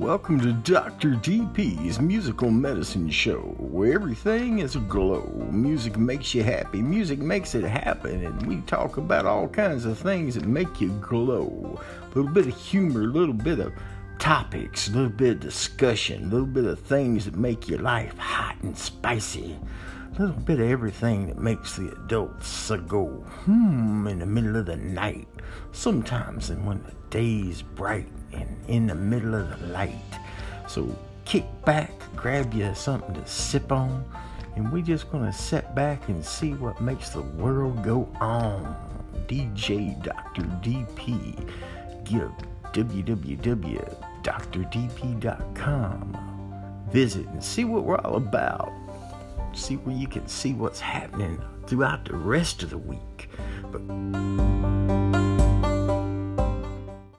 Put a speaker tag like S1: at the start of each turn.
S1: welcome to Dr. DP's Musical Medicine Show, where everything is a glow. Music makes you happy, music makes it happen, and we talk about all kinds of things that make you glow. A little bit of humor, a little bit of topics, a little bit of discussion, a little bit of things that make your life hot and spicy. A little bit of everything that makes the adults go, hmm, in the middle of the night. Sometimes and when the day's bright and in the middle of the light. So kick back, grab you something to sip on, and we're just gonna sit back and see what makes the world go on. DJ Dr. DP. Give www.drdp.com. Visit and see what we're all about. See where you can see what's happening throughout the rest of the week. But